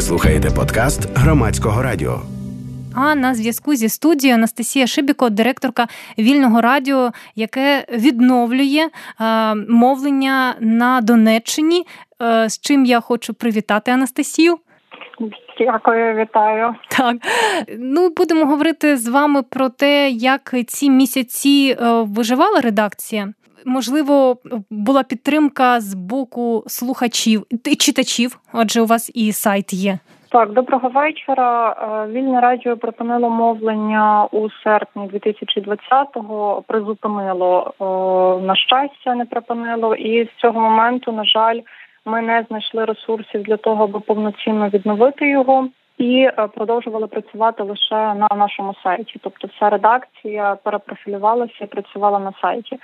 Ви слухаєте подкаст громадського радіо. А на зв'язку зі студією Анастасія Шибіко, директорка вільного радіо, яке відновлює е, мовлення на Донеччині. Е, з чим я хочу привітати Анастасію. Дякую, вітаю. Так ну будемо говорити з вами про те, як ці місяці е, виживала редакція. Можливо, була підтримка з боку слухачів і читачів. Отже, у вас і сайт є. Так, доброго вечора. Е, Вільне радіо припинило мовлення у серпні 2020-го, Призупинило на щастя, не припинило, і з цього моменту, на жаль, ми не знайшли ресурсів для того, аби повноцінно відновити його. І е, продовжували працювати лише на нашому сайті. Тобто, вся редакція перепрофілювалася і працювала на сайті.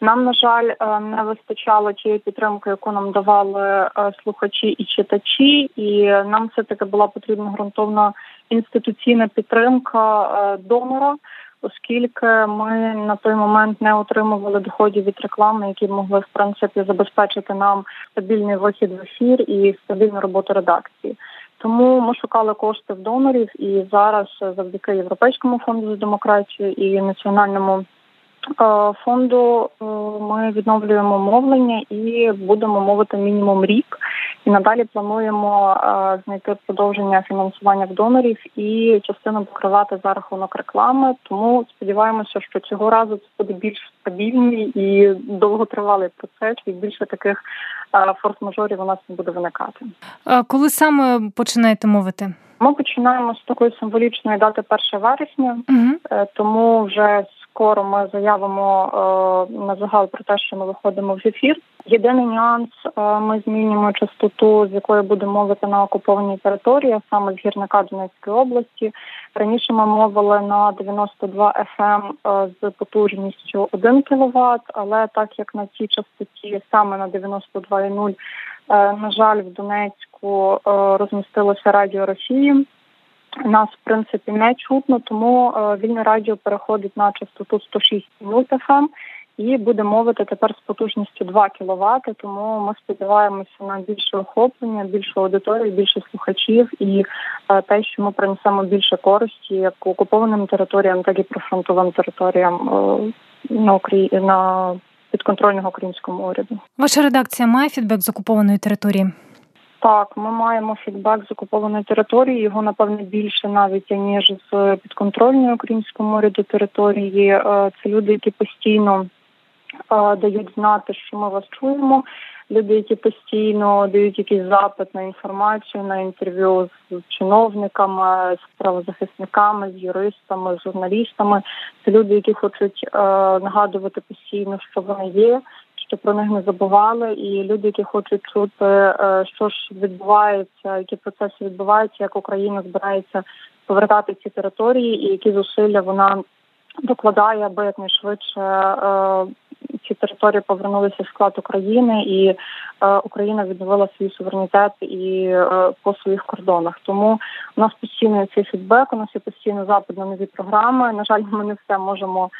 Нам, на жаль, е, не вистачало тієї підтримки, яку нам давали е, слухачі і читачі, і нам все таки була потрібна ґрунтовна інституційна підтримка донора, оскільки ми на той момент не отримували доходів від реклами, які могли в принципі забезпечити нам стабільний вихід в ефір і стабільну роботу редакції. Тому ми шукали кошти в донорів, і зараз, завдяки Європейському фонду за демократію і національному фонду е, ми відновлюємо мовлення і будемо мовити мінімум рік. І надалі плануємо е, знайти продовження фінансування в донорів і частину покривати за рахунок реклами. Тому сподіваємося, що цього разу це буде більш стабільний і довготривалий процес, і більше таких форс-мажорів у нас не буде виникати. Коли саме починаєте мовити? Ми починаємо з такої символічної дати 1 вересня, угу. тому вже скоро ми заявимо е, на загал про те, що ми виходимо в ефір. Єдиний нюанс: е, ми змінюємо частоту, з якої будемо мовити на окупованій території, саме з гірника Донецької області. Раніше ми мовили на 92 FM е, з потужністю 1 кВт, але так як на цій частоті саме на 92,0, на жаль, в Донецьку розмістилося радіо Росії. Нас в принципі не чутно, тому е, вільне радіо переходить на частоту 106 FM і буде мовити тепер з потужністю 2 кВт, Тому ми сподіваємося на більше охоплення, більшу аудиторію, більше слухачів і е, те, що ми принесемо більше користі як окупованим територіям, так і прифронтовим територіям е, на Україні на підконтрольного українському уряду. Ваша редакція має фідбек з окупованої території. Так, ми маємо фідбек з окупованої території. Його напевне більше навіть ніж з підконтрольної українському моря до території. Е, це люди, які постійно е, дають знати, що ми вас чуємо. Люди, які постійно дають якийсь запит на інформацію, на інтерв'ю з чиновниками, з правозахисниками, з юристами, з журналістами. Це люди, які хочуть е, нагадувати постійно, що вони є що про них не забували, і люди, які хочуть чути, е, що ж відбувається, які процеси відбуваються, як Україна збирається повертати ці території, і які зусилля вона докладає, аби якнайшвидше е, ці території повернулися в склад України, і е, Україна відновила свій суверенітет і по своїх кордонах. Тому у нас постійно цей фідбек, у нас є постійно запит на нові програми. На жаль, ми не все можемо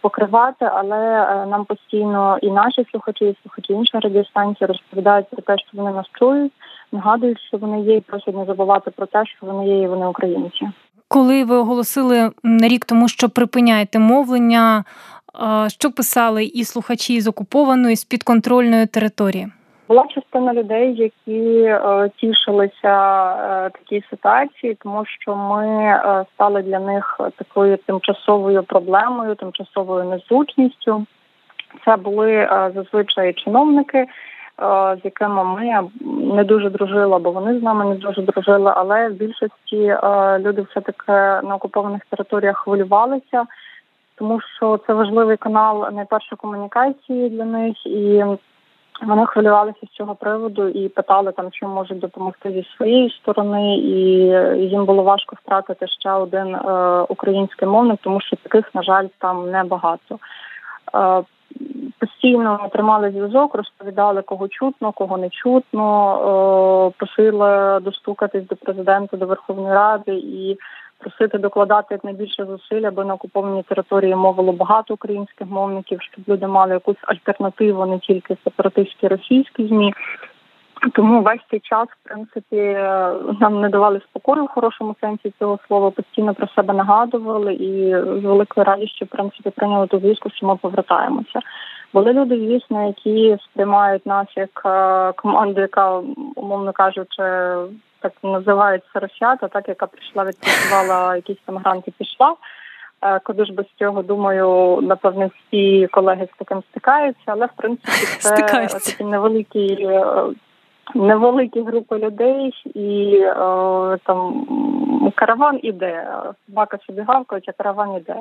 покривати, але е, нам постійно і наші слухачі, і слухачі інших радіостанцій розповідають про те, що вони нас чують, нагадують, що вони є, і просять не забувати про те, що вони є, і вони українці. Коли ви оголосили рік тому, що припиняєте мовлення, що писали і слухачі з окупованої з підконтрольної території? Була частина людей, які е, тішилися е, такій ситуації, тому що ми е, стали для них такою тимчасовою проблемою, тимчасовою незручністю. Це були зазвичай чиновники, з якими ми не дуже дружили, бо вони з нами не дуже дружили. Але в більшості люди все таки на окупованих територіях хвилювалися, тому що це важливий канал найперше комунікації для них і. Вони хвилювалися з цього приводу і питали там, чим можуть допомогти зі своєї сторони, і їм було важко втратити ще один е, український мовник, тому що таких, на жаль, там небагато. Е, Постійно тримали зв'язок, розповідали, кого чутно, кого не чутно, е, просили достукатись до президента, до Верховної Ради і просити докладати якнайбільше зусиль, аби на окупованій території мовило багато українських мовників, щоб люди мали якусь альтернативу, не тільки сепаратистські російські змі. Тому весь цей час, в принципі, нам не давали спокою в хорошому сенсі цього слова, постійно про себе нагадували і з великою радістю, в принципі, прийняли ту звістку, що ми повертаємося. Були люди, звісно, які сприймають нас як е, команду, яка, умовно кажучи, так називається Росята, так яка прийшла, відпрацювала якісь там гранти, пішла. Е, куди ж без цього, думаю, напевне, всі колеги з таким стикаються, але в принципі це такі невеликі невеликі групи людей, і е, там караван іде. Собака собі гавкають, а караван іде.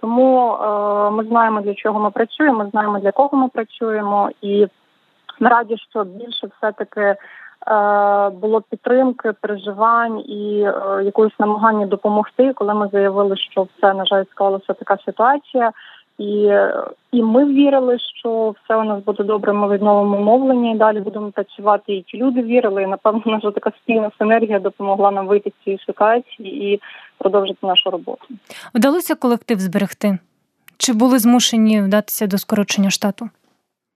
Тому е, ми знаємо, для чого ми працюємо, ми знаємо, для кого ми працюємо, і ми раді, що більше все-таки е, було підтримки, переживань і е, якогось намагання допомогти, коли ми заявили, що все на жаль склалася така ситуація. І і ми вірили, що все у нас буде добре. Ми відновимо мовлення і далі будемо працювати. І ті люди вірили. І, Напевно, наша така спільна синергія допомогла нам вийти з цієї ситуації і продовжити нашу роботу. Вдалося колектив зберегти? Чи були змушені вдатися до скорочення штату?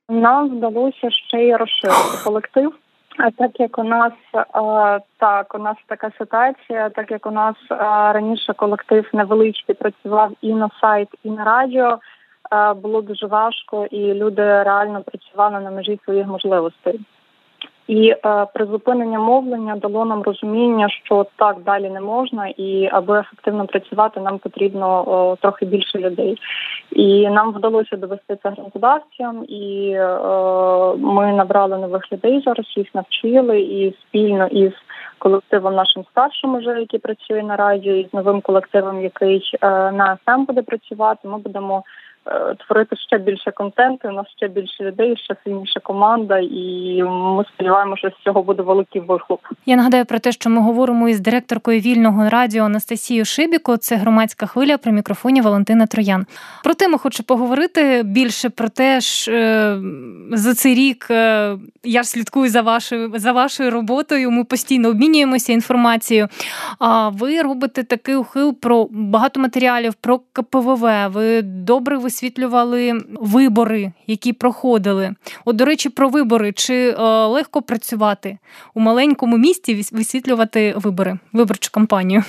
Нам вдалося ще й розширити колектив. А так як у нас так, у нас така ситуація, так як у нас раніше колектив невеличкий працював і на сайт, і на радіо, було дуже важко, і люди реально працювали на межі своїх можливостей. І е, призупинення мовлення дало нам розуміння, що так далі не можна, і аби ефективно працювати, нам потрібно о, трохи більше людей. І нам вдалося довести це громадавцям, і е, ми набрали нових людей зараз, їх навчили і спільно із колективом нашим старшим, уже який працює на радіо, і з новим колективом, який е, на СМ буде працювати. Ми будемо. Е, творити ще більше контенту. У нас ще більше людей, ще сильніша команда, і ми сподіваємося, що з цього буде великий вихлоп. Я нагадаю про те, що ми говоримо із директоркою вільного радіо Анастасією Шибіко. Це громадська хвиля при мікрофоні Валентина Троян. Про тему хочу поговорити більше про те, що е, за цей рік е, я ж слідкую за вашою за вашою роботою. Ми постійно обмінюємося інформацією. А ви робите такий ухил про багато матеріалів про КПВВ. Ви добре висвітлювали вибори, які проходили. От, до речі, про вибори. Чи е, легко працювати у маленькому місті висвітлювати вибори, виборчу кампанію?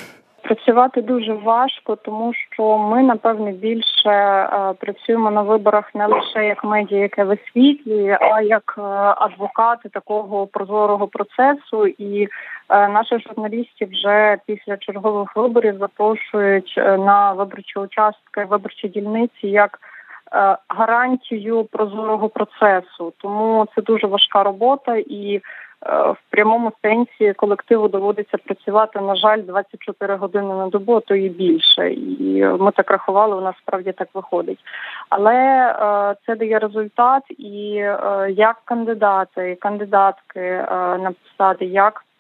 Працювати дуже важко, тому що ми напевне більше е, працюємо на виборах не лише як медіа, яке висвітлює, а як е, адвокати такого прозорого процесу. І наших журналістів вже після чергових виборів запрошують е, на виборчі участки, виборчі дільниці як е, гарантію прозорого процесу. Тому це дуже важка робота і. Е, в прямому сенсі колективу доводиться працювати, на жаль, 24 години на добу, а то і більше. І ми так рахували, у нас справді так виходить. Але е, це дає результат, і е, як кандидати, кандидатки е, на посади, як е,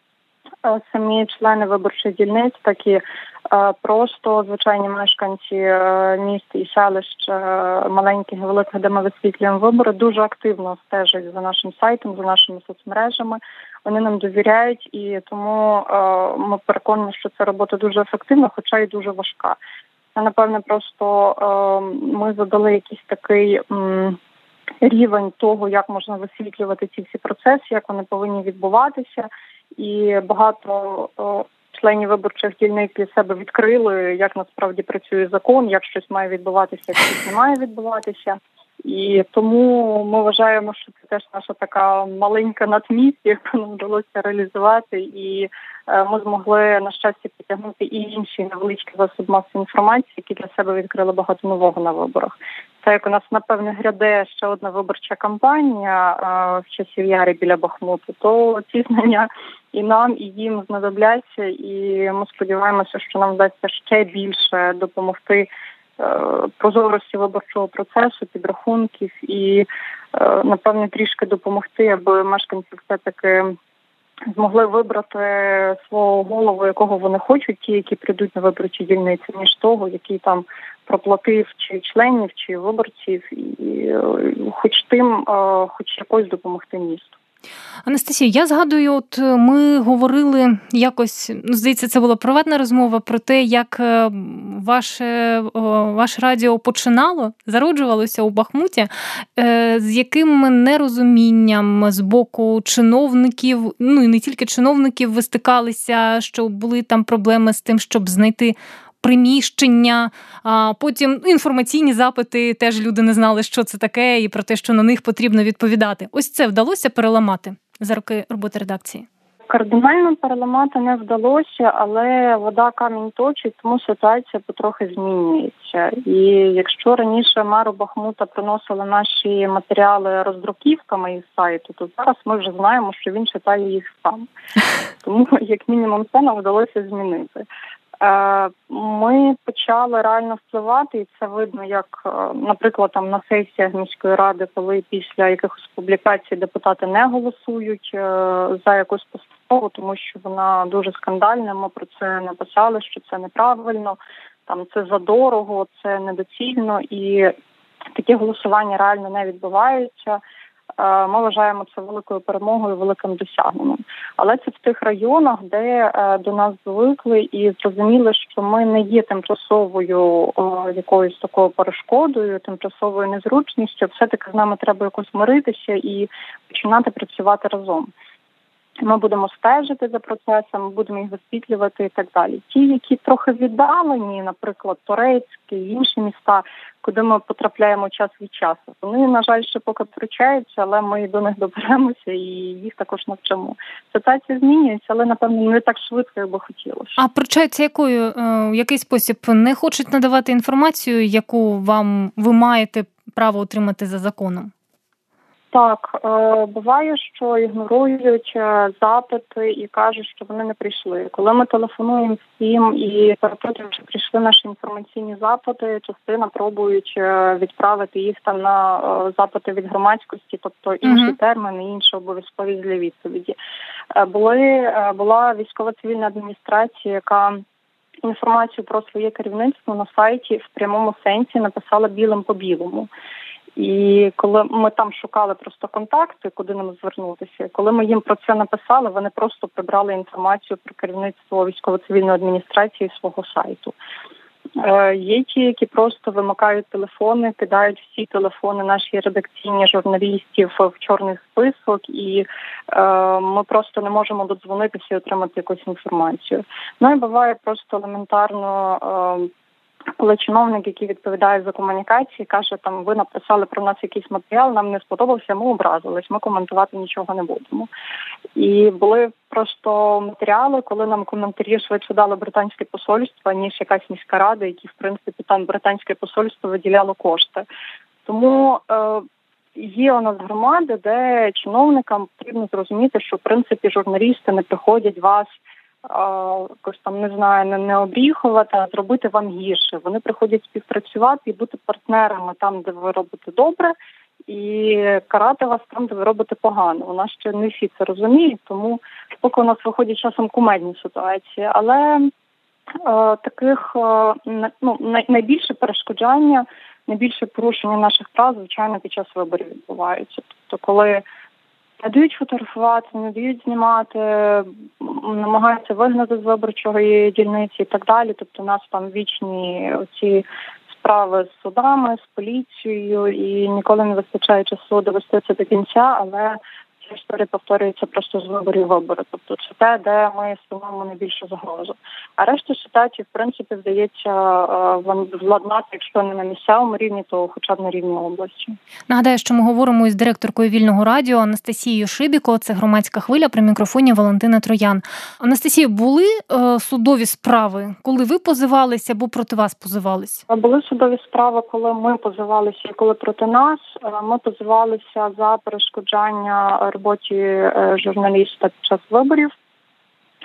самі члени виборчих дільниць, так і Е, просто звичайні мешканці е, міст і селищ е, маленьких і великих, де ми висвітлюємо вибори, дуже активно стежать за нашим сайтом, за нашими соцмережами. Вони нам довіряють, і тому ми переконані, що ця робота дуже ефективна, хоча й дуже важка. Напевне, просто ми задали якийсь такий. Рівень того, як можна висвітлювати ці всі процеси, як вони повинні відбуватися, і багато членів виборчих дільниць для себе відкрили, як насправді працює закон, як щось має відбуватися, як щось не має відбуватися. І тому ми вважаємо, що це теж наша така маленька надмісія, яку нам вдалося реалізувати, і е, ми змогли на щастя підтягнути і інші невеличкі засоби масової інформації, які для себе відкрили багато нового на виборах. Це як у нас напевне гряде ще одна виборча кампанія в часів Яри біля Бахмуту, то ці знання і нам, і їм знадобляться, і ми сподіваємося, що нам вдасться ще більше допомогти е, прозорості виборчого процесу, підрахунків і е, напевне трішки допомогти, аби мешканці все таки. Змогли вибрати свого голову, якого вони хочуть, ті, які прийдуть на виборчі дільниці, ніж того, який там проплатив чи членів, чи виборців, і е, хоч тим, хоч якось допомогти місту. Анастасія, я згадую, от е, ми говорили якось, ну здається, це була приватна розмова про те, як е, ваше ваше радіо починало, зароджувалося у Бахмуті, е, з яким нерозумінням з боку чиновників, ну і не тільки чиновників, ви стикалися, що були там проблеми з тим, щоб знайти приміщення, а потім інформаційні запити теж люди не знали, що це таке, і про те, що на них потрібно відповідати. Ось це вдалося переламати за роки роботи редакції. Кардинально переламати не вдалося, але вода камінь точить, тому ситуація потрохи змінюється. І якщо раніше меру Бахмута приносили наші матеріали роздруківками із сайту, то зараз ми вже знаємо, що він читає їх сам. Тому як мінімум це нам вдалося змінити. Е, ми почали реально впливати, і це видно, як, е, наприклад, там на сесіях міської ради, коли після якихось публікацій депутати не голосують е, за якусь постанову, тому що вона дуже скандальна. Ми про це написали, що це неправильно, там це задорого, це недоцільно і такі голосування реально не відбуваються. Е, ми вважаємо це великою перемогою, великим досягненням. Але це в тих районах, де е, до нас звикли і зрозуміли, що ми не є тимчасовою якоюсь такою перешкодою, тимчасовою незручністю. Все таки з нами треба якось миритися і починати працювати разом. Ми будемо стежити за процесом, будемо їх висвітлювати і так далі. Ті, які трохи віддалені, наприклад, Турецькі, інші міста, куди ми потрапляємо час від часу. Вони, на жаль, ще поки втручаються, але ми до них доберемося і їх також навчимо. Ситуація змінюється, але напевно не так швидко, як би хотілося. А пручаються якою е, в який спосіб не хочуть надавати інформацію, яку вам ви маєте право отримати за законом? Так, е, буває, що ігнорують е, запити і кажуть, що вони не прийшли. Коли ми телефонуємо всім і перепитуємо, чи прийшли наші інформаційні запити, частина пробують е, відправити їх там на запити від громадськості, тобто інші uh-huh. терміни, інші обов'язкові для відповіді. Були була військова цивільна адміністрація, яка інформацію про своє керівництво на сайті в прямому сенсі написала білим по білому. І коли ми там шукали просто контакти, куди нам звернутися, коли ми їм про це написали, вони просто прибрали інформацію про керівництво військово-цивільної адміністрації свого сайту. Е, Є ті, які просто вимикають телефони, кидають всі телефони наші редакційні журналістів в чорний список, і е, ми просто не можемо додзвонитися і отримати якусь інформацію. Ну і буває просто елементарно. Е, коли чиновник, який відповідає за комунікації, каже, там ви написали про нас якийсь матеріал, нам не сподобався, ми образились, ми коментувати нічого не будемо. І були просто матеріали, коли нам коментарі швидше дало британське посольство, ніж якась міська рада, які в принципі там британське посольство виділяло кошти. Тому е, є у нас громади, де чиновникам потрібно зрозуміти, що в принципі журналісти не приходять вас якось там не знаю, не, не обріхувати, а зробити вам гірше. Вони приходять співпрацювати і бути партнерами там, де ви робите добре, і карати вас там, де ви робите погано. У нас ще не всі це розуміють, тому поки у нас виходять часом кумедні ситуації, але е, таких е, ну, найбільше перешкоджання, найбільше порушення наших прав, звичайно, під час виборів відбуваються. Тобто, коли не дають фотографувати, не дають знімати, намагаються вигнати з виборчої дільниці і так далі. Тобто у нас там вічні оці справи з судами, з поліцією, і ніколи не вистачає часу довести це до кінця, але ця історія повторюється просто з виборів вибори. Тобто це те, де ми становимо найбільшу загрозу. А решта ситуацій, в принципі, вдається е, владнати, якщо не на місцевому рівні, то хоча б на рівні області. Нагадаю, що ми говоримо із директоркою вільного радіо Анастасією Шибіко. Це громадська хвиля при мікрофоні Валентина Троян. Анастасія, були е, судові справи, коли ви позивалися або проти вас позивались? Були судові справи, коли ми позивалися, коли проти нас. Е, ми позивалися за перешкоджання роботі е, журналіста під час виборів.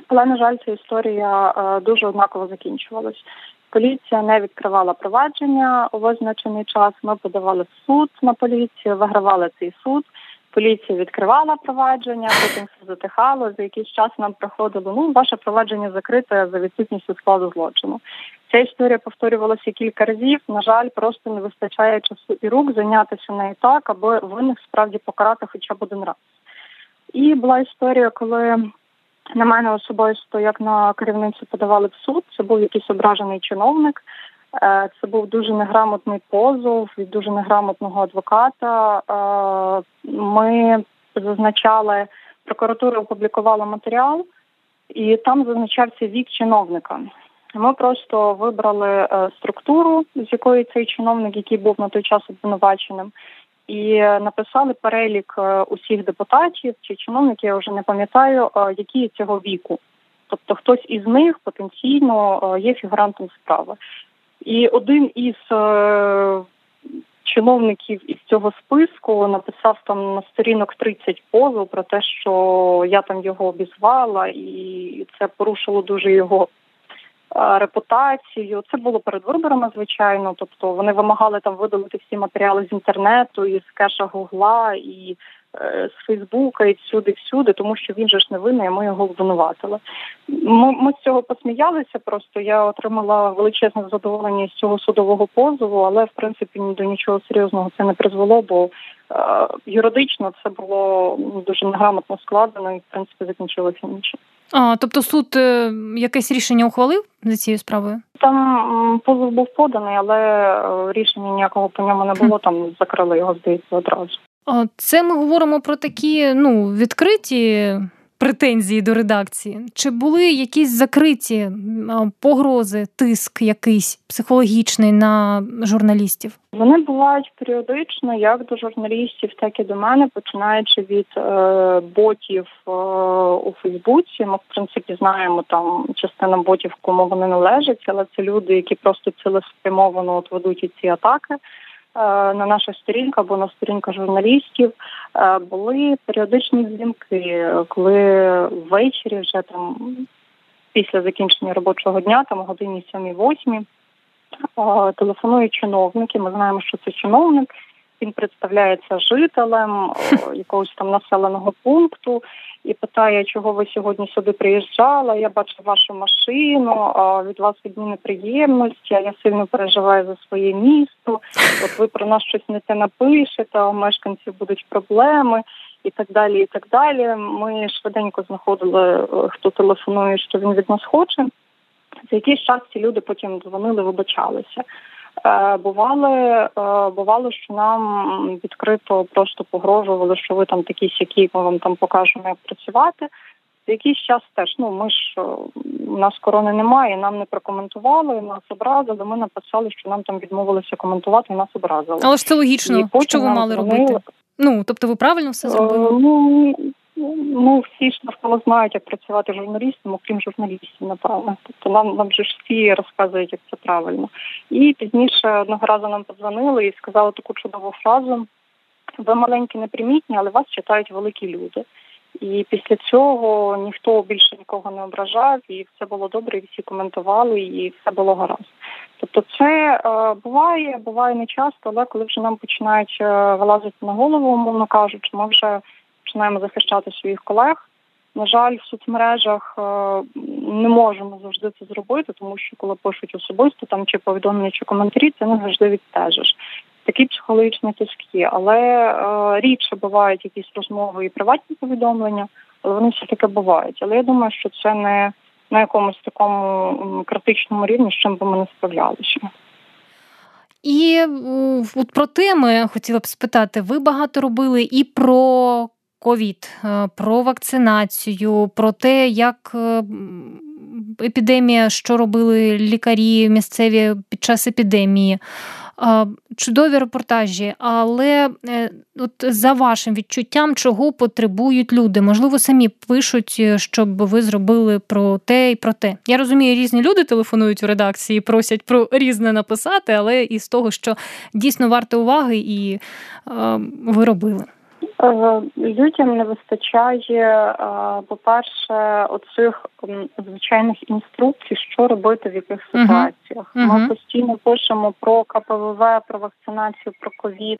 Але на жаль, ця історія е, дуже однаково закінчувалась. Поліція не відкривала провадження у визначений час. Ми подавали суд на поліцію, вигравали цей суд. Поліція відкривала провадження, потім все затихало. За якийсь час нам приходило, ну ваше провадження закрите за відсутністю складу злочину. Ця історія повторювалася кілька разів. На жаль, просто не вистачає часу і рук зайнятися нею так, аби винних справді покарати хоча б один раз. І була історія, коли на мене особисто, як на керівницю подавали в суд, це був якийсь ображений чиновник. Е, це був дуже неграмотний позов від дуже неграмотного адвоката. Е, ми зазначали, прокуратура опублікувала матеріал, і там зазначався вік чиновника. Ми просто вибрали е, структуру, з якої цей чиновник, який був на той час обвинуваченим, і написали перелік е, усіх депутатів чи чиновників, я вже не пам'ятаю, е, які цього віку. Тобто хтось із них потенційно є фігурантом справи. І один із чиновників із цього списку написав там на сторінок 30 позов про те, що я там його обізвала, і це порушило дуже його репутацію. Це було перед виборами, звичайно. Тобто вони вимагали там видалити всі матеріали з інтернету, із кеша Гугла і з Фейсбука, і всюди, всюди, тому що він же ж не винний, а ми його обвинуватили. Ми, ми з цього посміялися. Просто я отримала величезне задоволення з цього судового позову, але в принципі ні до нічого серйозного це не призвело, бо е, юридично це було дуже неграмотно складено і в принципі закінчилося нічим. А, Тобто суд е, якесь рішення ухвалив за цією справою? Там позов був поданий, але е, рішення ніякого по ньому не було. Там закрили його здається одразу. Це ми говоримо про такі ну відкриті претензії до редакції? Чи були якісь закриті погрози, тиск якийсь психологічний на журналістів? Вони бувають періодично, як до журналістів, так і до мене, починаючи від е, ботів е, у Фейсбуці. Ми в принципі знаємо там частина ботів, кому вони належать, але це люди, які просто цілеспрямовано от ведуть ці атаки. Е, на наших сторінках або на сторінках журналістів е, були періодичні дзвінки, коли ввечері вже там після закінчення робочого дня, там годині 7-8, е, телефонують чиновники. Ми знаємо, що це чиновник. Він представляється жителем якогось там населеного пункту і питає, чого ви сьогодні сюди приїжджали. Я бачу вашу машину, від вас одні неприємності. Я сильно переживаю за своє місто. От ви про нас щось не те напишете, у мешканців будуть проблеми. І так далі, і так далі. Ми швиденько знаходили, е, хто телефонує, що він від нас хоче. За якийсь час ці люди потім дзвонили, вибачалися. Е, бували, е, бувало, що нам відкрито просто погрожували, що ви там такі сякі, ми вам там покажемо, як працювати. За якийсь час теж ну ми ж е, у нас корони немає, нам не прокоментували, нас образили. Ми написали, що нам там відмовилися коментувати, нас образили. Але ж це логічно. Що ви мали робити? Ну тобто, ви правильно все зробили? Ну Ну, всі ж навколо знають, як працювати журналістом, окрім журналістів, напевно. Тобто нам нам же ж всі розказують, як це правильно. І пізніше одного разу нам подзвонили і сказали таку чудову фразу: ви маленькі, непримітні, але вас читають великі люди. І після цього ніхто більше нікого не ображав, і все було добре, і всі коментували, і все було гаразд. Тобто, це е, буває, буває не часто, але коли вже нам починають е, вилазити на голову, умовно кажучи, ми вже починаємо захищати своїх колег. На жаль, в соцмережах е, не можемо завжди це зробити, тому що коли пишуть особисто там чи повідомлення, чи коментарі, це не завжди відстежиш. Такі психологічні тиски, але е, рідше бувають якісь розмови і приватні повідомлення, але вони все таки бувають. Але я думаю, що це не на якомусь такому критичному рівні, з чим би ми не справлялися. І от про теми хотіла б спитати: ви багато робили і про ковід, е, про вакцинацію, про те, як е, епідемія, що робили лікарі місцеві під час епідемії. Е, чудові репортажі, але от за вашим відчуттям, чого потребують люди? Можливо, самі пишуть, щоб ви зробили про те і про те. Я розумію, різні люди телефонують в редакції, просять про різне написати, але із того, що дійсно варто уваги, і е, ви робили. Е, людям не вистачає, е, по-перше, оцих звичайних інструкцій, що робити в яких ситуаціях. Uh-huh. Ми постійно пишемо про КПВВ, про вакцинацію, про ковід,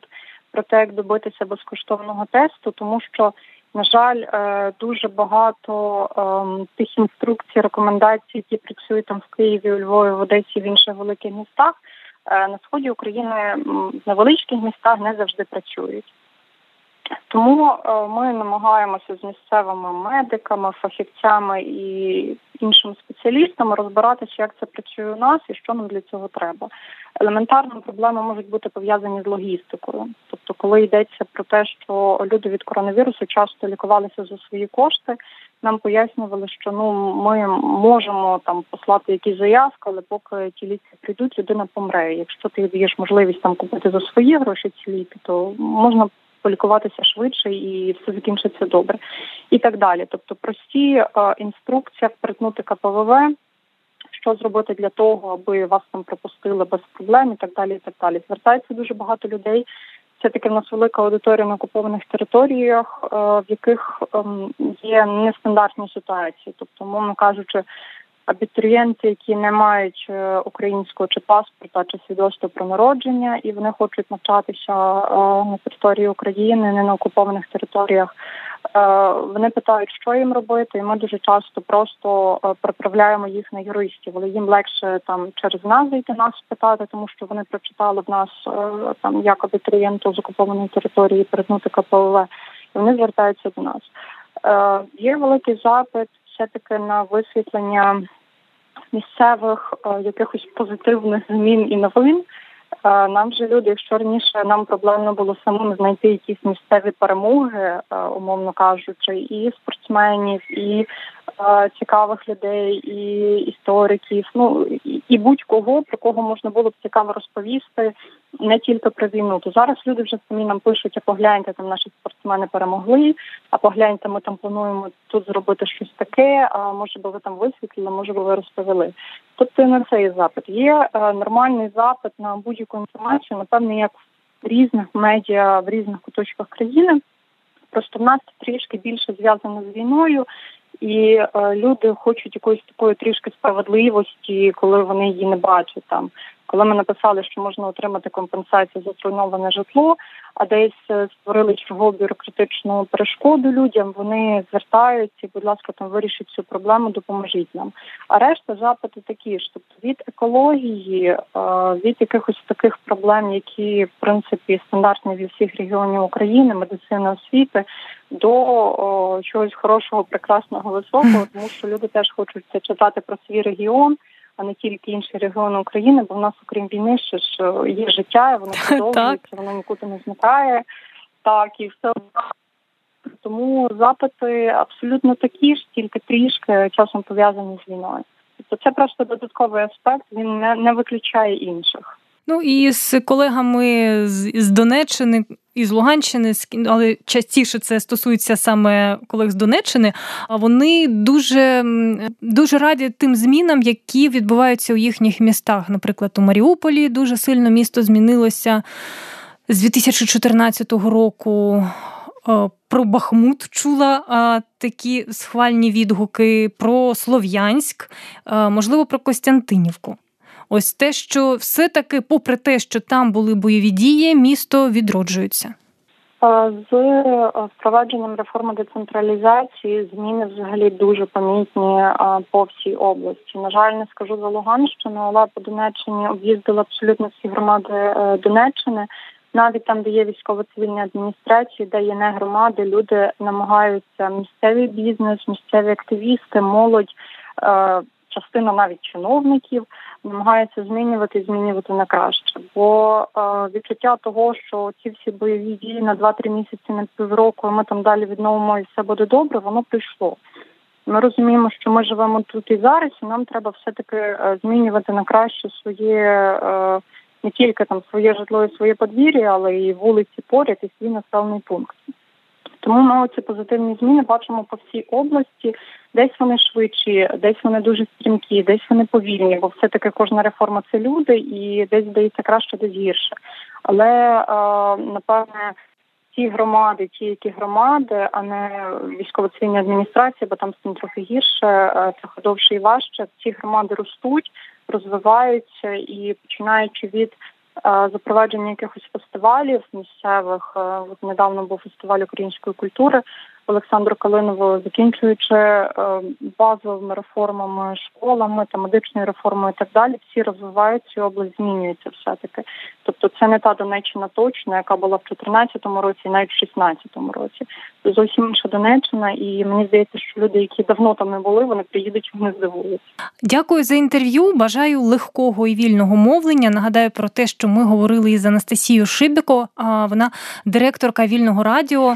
про те, як добитися безкоштовного тесту, тому що. На жаль, е, дуже багато тих інструкцій, рекомендацій, які працюють там в Києві, у Львові, в Одесі, в інших великих містах на сході України в невеличких містах не завжди працюють. Тому е, ми намагаємося з місцевими медиками, фахівцями і іншими спеціалістами розбиратися, як це працює у нас і що нам для цього треба. Елементарно проблеми можуть бути пов'язані з логістикою. Тобто, коли йдеться про те, що люди від коронавірусу часто лікувалися за свої кошти, нам пояснювали, що ну ми можемо там послати якісь заявки, але поки ті ліки прийдуть, людина помре. Якщо ти даєш можливість там купити за свої гроші ці ліки, то можна полікуватися швидше і все закінчиться добре, і так далі. Тобто, прості е, інструкція впритнути КПВВ. Що зробити для того, аби вас там пропустили без проблем і так далі. І так далі. Звертається дуже багато людей. Це таки в нас велика аудиторія на окупованих територіях, е, в яких ем, є нестандартні ситуації, тобто, мовно кажучи, абітурієнти, які не мають е, українського чи паспорта, чи свідоцтва про народження, і вони хочуть навчатися е, на території України, не на окупованих територіях. Е, вони питають, що їм робити, і ми дуже часто просто приправляємо їх на юристів, але їм легше там через нас зайти нас спитати, тому що вони прочитали в нас там як абітурієнту з окупованої території перетнути КПВ, і вони звертаються до нас. Є великий запит все таки на висвітлення місцевих е, якихось позитивних змін і новин. Е, нам же люди, якщо раніше нам проблемно було самим знайти якісь місцеві перемоги, е, умовно кажучи, і спортсменів, і цікавих людей, і істориків, ну і, будь-кого про кого можна було б цікаво розповісти, не тільки про війну. То зараз люди вже самі нам пишуть, а погляньте, там наші спортсмени перемогли, а погляньте, ми там плануємо тут зробити щось таке. А може би ви там висвітлили, може би ви розповіли. Тобто на цей запит є е, нормальний запит на будь-яку інформацію, напевне, як в різних медіа в різних куточках країни. Просто в нас трішки більше зв'язано з війною, і е, люди хочуть якоїсь такої трішки справедливості, коли вони її не бачать там. Коли ми написали, що можна отримати компенсацію за зруйноване житло, а десь е, створили чергову бюрократичну перешкоду людям, вони звертаються, будь ласка, там вирішіть цю проблему, допоможіть нам. А решта запити такі ж, тобто від екології, е, від якихось таких проблем, які в принципі стандартні для всіх регіонів України, медицини освіти, до о, чогось хорошого, прекрасного, високого, тому що люди теж хочуть це читати про свій регіон а не тільки інші регіони України, бо в нас, окрім війни, ще ж е, є життя, воно продовжується, воно нікуди не зникає. Так, і все тому запити абсолютно такі ж, тільки трішки часом пов'язані з війною. Тобто це просто додатковий аспект, він не, не виключає інших. Ну і з колегами з, з Донеччини і з Луганщини, але частіше це стосується саме колег з Донеччини. А вони дуже дуже раді тим змінам, які відбуваються у їхніх містах. Наприклад, у Маріуполі дуже сильно місто змінилося з 2014 року. Е, про Бахмут чула а, такі схвальні відгуки про Слов'янськ, а, е, можливо, про Костянтинівку. Ось те, що все-таки, попри те, що там були бойові дії, місто відроджується. З е, впровадженням реформи децентралізації зміни взагалі дуже помітні по всій області. На жаль, не скажу за Луганщину, але по Донеччині об'їздили абсолютно всі громади е, Донеччини. Навіть там, де є військово-цивільні адміністрації, де є не громади, люди намагаються місцевий бізнес, місцеві активісти, молодь, е, частина навіть чиновників намагаються змінювати, змінювати на краще. Бо е, відчуття того, що ці всі бойові дії на 2-3 місяці на півроку, і ми там далі відновимо і все буде добре, воно прийшло. Ми розуміємо, що ми живемо тут і зараз, і нам треба все таки е, змінювати на краще своє е, не тільки там своє житло і своє подвір'я, але і вулиці поряд, і свій населений пункт. Тому ми ці позитивні зміни бачимо по всій області. Десь вони швидші, десь вони дуже стрімкі, десь вони повільні, бо все таки кожна реформа це люди, і десь здається краще, десь гірше. Але е, напевне. Ті громади, ті, які громади, а не військово-цивільні адміністрації, бо там з трохи гірше, е, трохи довше і важче. Ці громади ростуть, розвиваються і починаючи від запровадження якихось фестивалів місцевих. От недавно був фестиваль української культури Олександру Калинову, закінчуючи е, базовими реформами, школами та медичною реформою, і так далі, всі розвиваються, область змінюється все таки. Тобто, це не та Донеччина точно, яка була в 2014 році, навіть в 2016 році. Зовсім інша Донеччина, і мені здається, що люди, які давно там не були, вони приїдуть вони здивуються. Дякую за інтерв'ю. Бажаю легкого і вільного мовлення. Нагадаю про те, що ми говорили із Анастасією Шибіко. Вона директорка вільного радіо.